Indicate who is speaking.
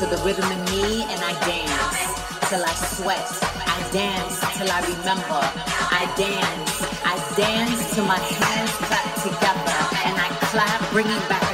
Speaker 1: to the rhythm in me and I dance till I sweat. I dance till I remember. I dance. I dance till my hands clap together and I clap bringing back